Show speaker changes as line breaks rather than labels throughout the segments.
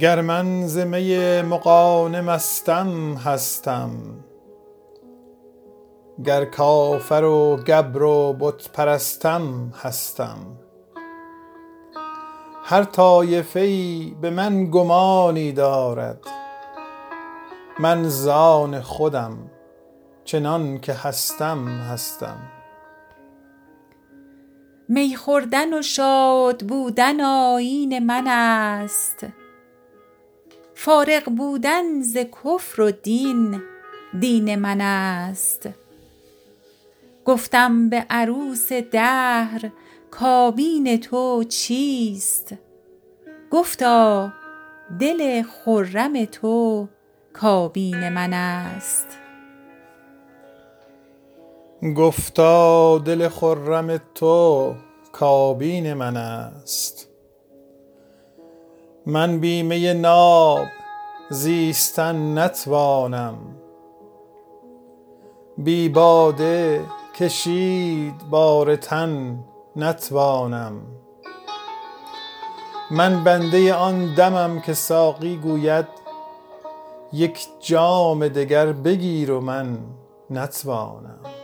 گر من ز می مغانه هستم گر کافر و گبر و بت پرستم هستم. هر طایفه ای به من گمانی دارد من زان خودم چنان که هستم هستم.
می خوردن و شاد بودن آیین من است. فارغ بودن ز کفر و دین دین من است. گفتم به عروس دهر کابین تو چیست؟ گفتا دل خرم تو کابین من است.
گفتا دل خرم تو کابین من است. من بی می ناب زیستن نتوانم. بی باده کشید بار تن نتوانم. من بنده آن دمم که ساقی گوید یک جام دگر بگیر و من نتوانم.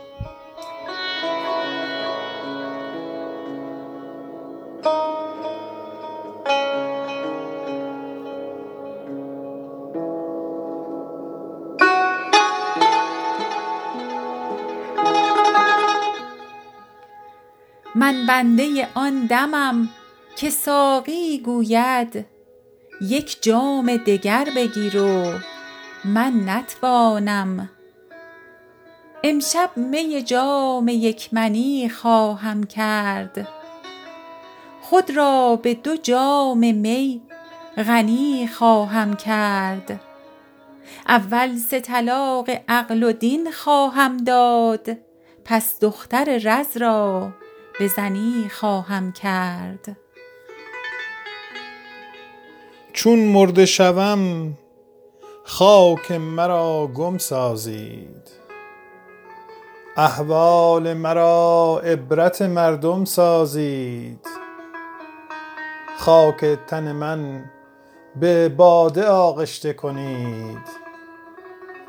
من بنده آن دمم که ساقی گوید یک جام دگر بگیر و من نتوانم. امشب می جام یک منی خواهم کرد. خود را به دو جام می غنی خواهم کرد. اول سه طلاق عقل و دین خواهم داد پس دختر رز را به زنی خواهم کرد.
چون مرده شوم خاک مرا گم سازید. احوال مرا عبرت مردم سازید. خاک تن من به باده آغشته کنید.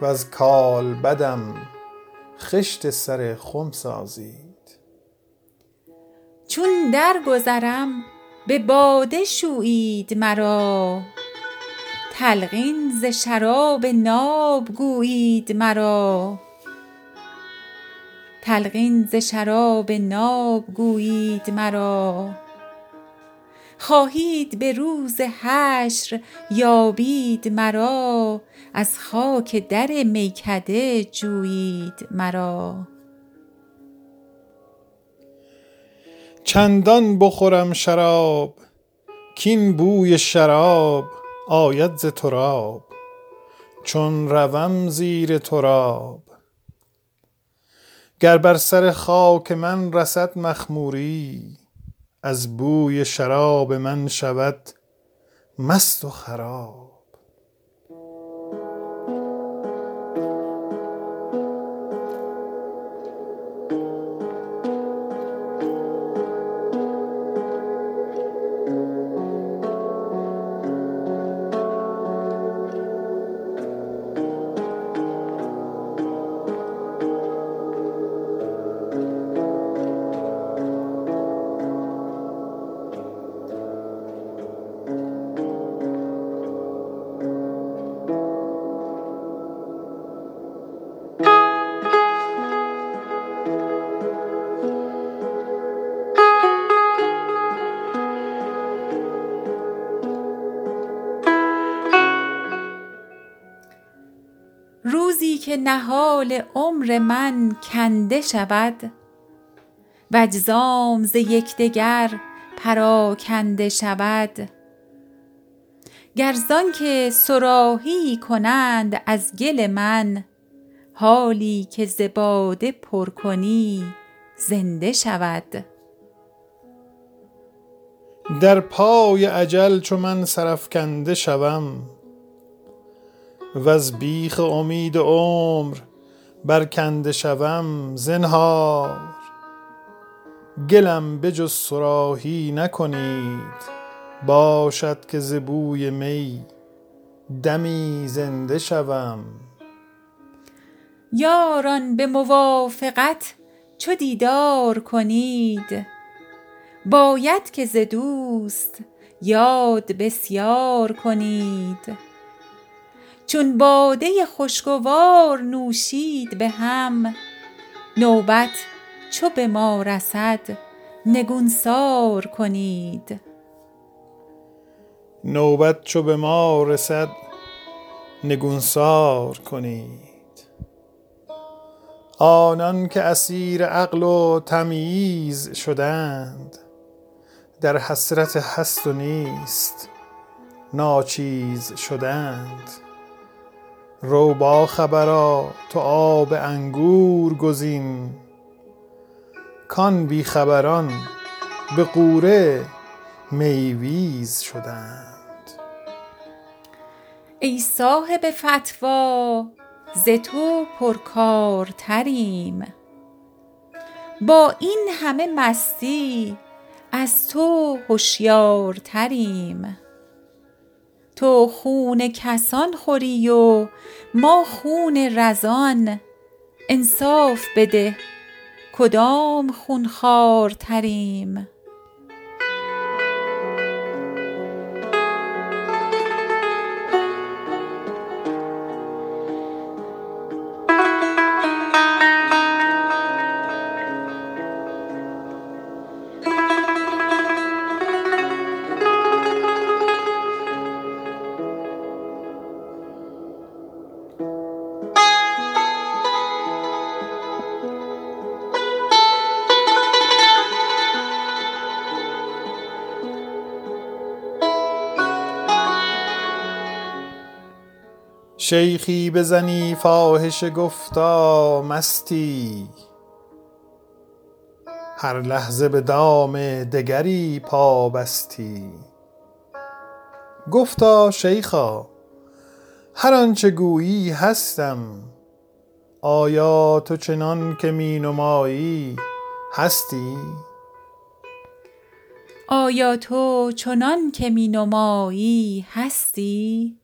وز کالبدم خشت سر خم سازید.
چون درگذرم به باده شویید مرا. تلقین ز شراب ناب گویید مرا. خواهید به روز حشر یابید مرا. از خاک در میکده جویید مرا.
چندان بخورم شراب کاین بوی شراب آید ز تراب چون روم زیر تراب. گر بر سر خاک من رسد مخموری از بوی شراب من شود مست و خراب.
که نهال عمر من کنده شود و اجزام ز یکدگر پراکنده شود. گر زانکه صراحیی کنند از گل من حالی که ز باده پر کنی زنده شود.
در پای اجل چو من سرافکنده شوم وز بیخ امید عمر برکنده شوم زنهار. گلم به جز صراحی نکنید باشد که ز بوی می دمی زنده شوم.
یاران به موافقت چو دیدار کنید باید که ز دوست یاد بسیار کنید. چون باده خوشگوار نوشید به هم. نوبت چو به ما رسد نگونسار کنید.
نوبت چو به ما رسد نگونسار کنید. آنان که اسیر عقل و تمییز شدند در حسرت هست و نیست ناچیز شدند. رو باخبرا تو آب انگور گزین. کان بی خبران به غوره میویز شدند.
ای صاحب فتوی ز تو پرکارتریم. با این همه مستی از تو هشیارتریم تو خون کسان خوری و ما خون رزان انصاف بده. کدام خون
شیخی بزنی فاحشه گفتا مستی. هر لحظه به دام دگری پابستی گفتا شیخا هر آنچه گویی هستم. آیا تو چنان که می نمایی هستی؟
آیا تو چنان که می نمایی هستی؟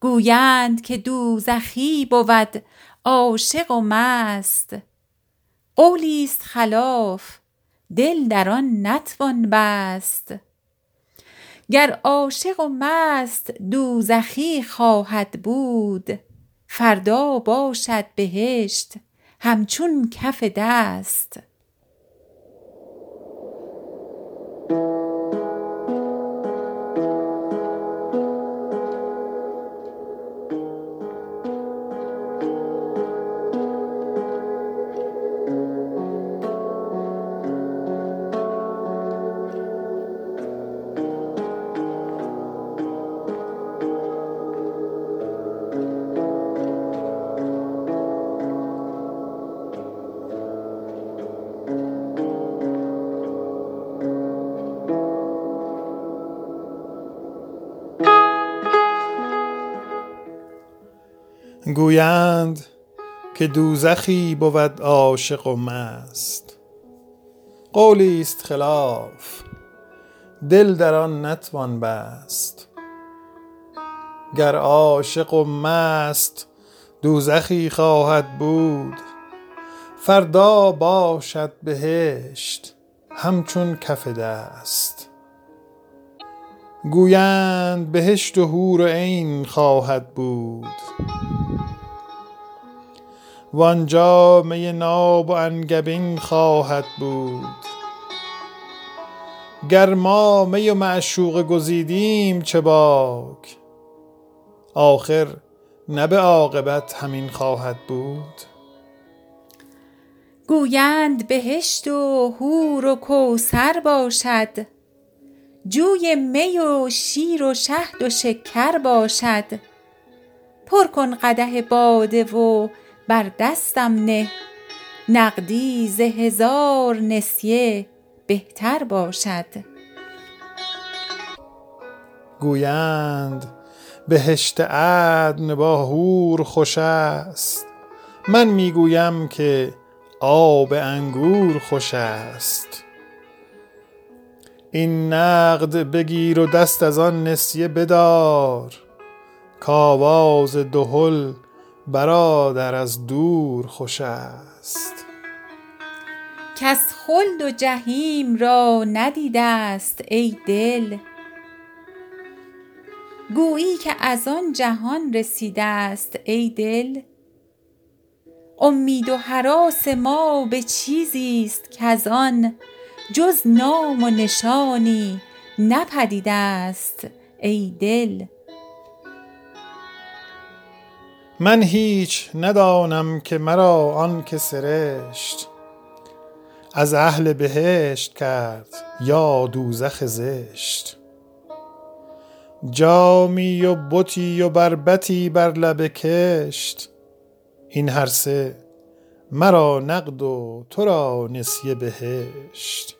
گویند که دوزخی بود عاشق و مست. قولی است خلاف دل در آن نتوان بست. گر عاشق و مست دوزخی خواهد بود فردا باشد بهشت همچون کف دست.
گویند که دوزخی بود عاشق و مست. قولی است خلاف دل در آن نتوان بست. گر عاشق و مست دوزخی خواهد بود فردا باشد بهشت همچون کف دست. گویند بهشت و حور عین خواهد بود. وآنجا می ناب و انگبین خواهد بود. گر ما می و معشوقه گزیدیم چه باک؟ آخر نه به عاقبت همین خواهد بود.
گویند بهشت و حور و کوثر باشد. جوی می و شیر و شهد و شکر باشد. پر کن قدح باده و بر دستم نه. نقدی ز هزار نسیه بهتر باشد.
گویند بهشت عدن با حور خوش است. من می گویم که آب انگور خوش است. این نقد بگیر و دست از آن نسیه بدار. کآواز دهل برادر از دور خوش است.
کس خلد و جحیم را ندیده است ای دل. گویی که از آن جهان رسیده است ای دل. امید و هراس ما به چیزی است کز آن جز نام و نشانی نپدید است ای دل.
من هیچ ندانم که مرا آن که سرشت از اهل بهشت کرد یا دوزخ زشت. جامی و بتی و بربطی بر لب کشت. این هر سه مرا نقد و تو را نسیه بهشت.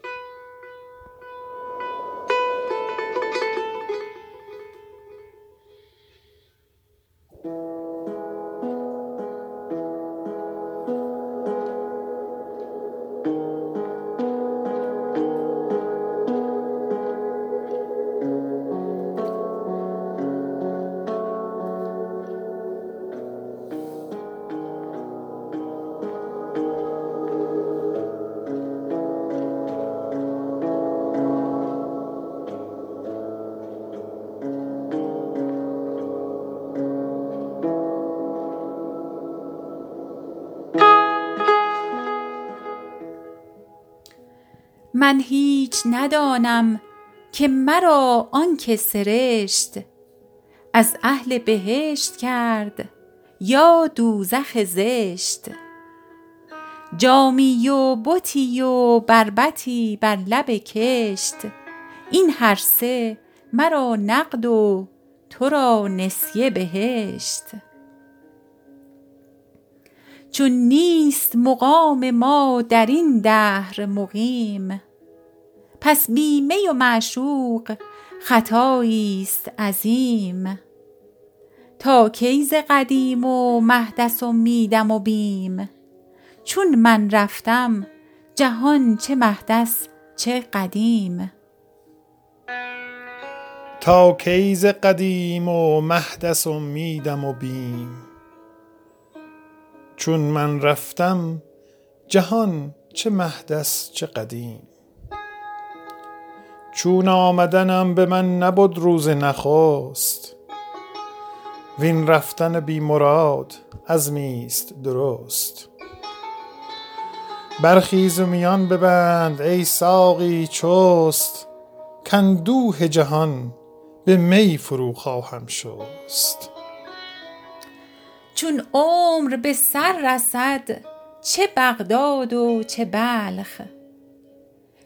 من هیچ ندانم که مرا آن که سرشت از اهل بهشت کرد یا دوزخ زشت. جامی و بتی و بربطی بر لب کشت. این هر سه مرا نقد و تو را نسیه بهشت. چون نیست مقام ما در این دهر مقیم پس بی می و معشوق خطایی است عظیم. تا کی ز قدیم و محدث امیدم و بیم؟ چون من رفتم جهان چه محدث چه قدیم.
تا کی ز قدیم و محدث امیدم و بیم؟ چون من رفتم جهان چه محدث چه قدیم؟ چون آمدنم به من نبد روز نخست. وین رفتن بی مراد عزمی است درست. برخیز و میان ببند ای ساقی چست. کاندوه جهان به می فرو خواهم شست.
چون عمر به سر رسد چه بغداد و چه بلخ.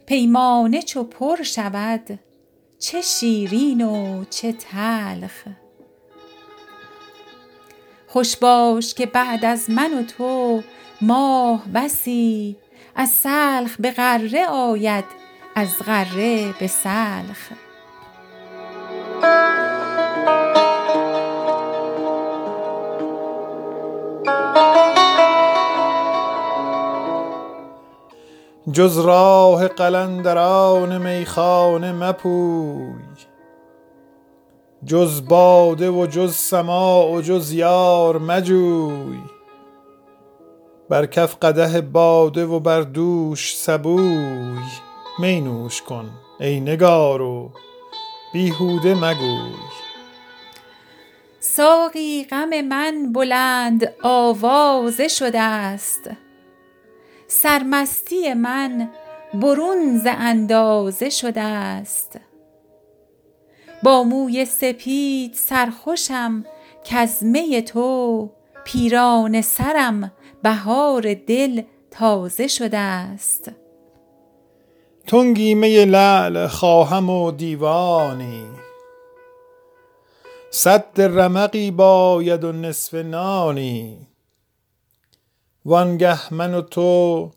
پیمانه چو پر شود چه شیرین و چه تلخ. خوش باش که بعد از من و تو ماه بسی از سلخ به غره آید از غره به سلخ.
جز راه قلندران میخانه مپوی. جز باده و جز سماع و جز یار مجوی. بر کف قدح باده و بر دوش سبوی. می نوش کن ای نگار و بیهوده مگوی.
ساقی غم من بلند آوازه شده است. سرمستی من برون ز اندازه شده است. با موی سپید سرخوشم کز می تو پیرانه سرم بهار دل تازه شده است.
تنگی می لعل خواهم و دیوانی. سد رمقی باید و نصف نانی. وانگه من و تو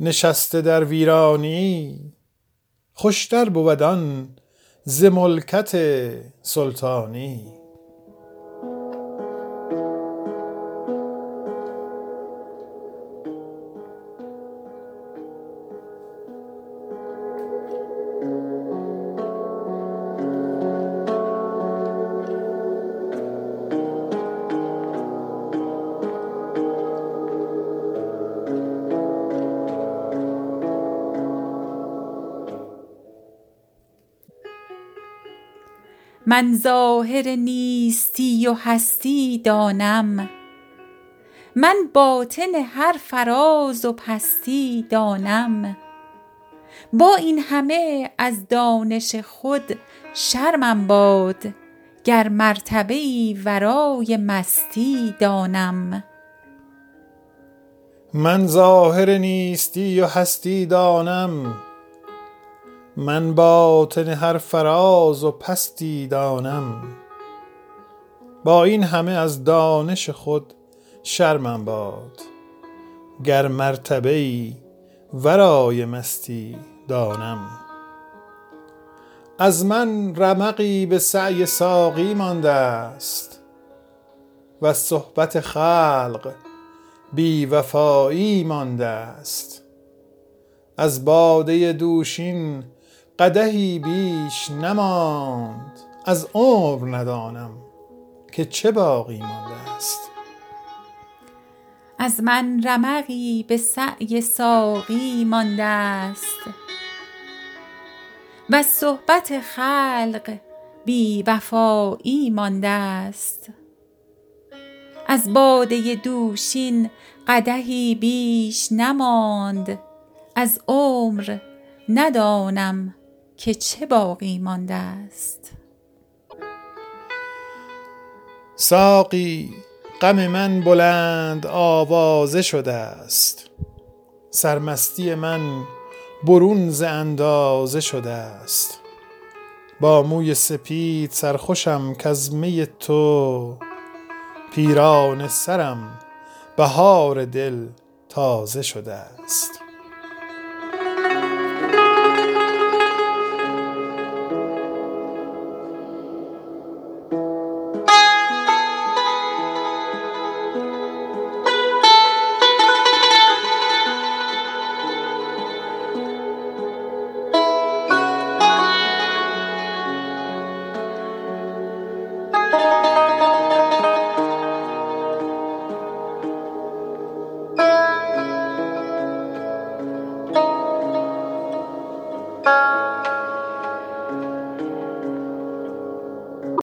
نشسته در ویرانی خوشتر بود آن ز ملکت سلطانی.
من ظاهر نیستی و هستی دانم. من باطن هر فراز و پستی دانم. با این همه از دانش خود شرمم باد گر مرتبه ای ورای مستی دانم.
من ظاهر نیستی و هستی دانم. من باطن هر فراز و پستی دانم. با این همه از دانش خود شرمم باد. گر مرتبه ای ورای مستی دانم. از من رمقی به سعی ساقی مانده است و صحبت خلق بی وفایی مانده است. از باده دوشین قدحی بیش نماند از عمر ندانم که چه باقی مانده است.
از من رمقی به سعی ساقی مانده است. و صحبت خلق بی وفایی مانده است. از باده دوشین قدحی بیش نماند از عمر ندانم که چه باقی مانده است؟
ساقی غم من بلند آوازه شده است. سرمستی من برون ز اندازه شده است. با موی سپید سرخوشم کز می تو. پیرانه سرم بهار دل تازه شده است.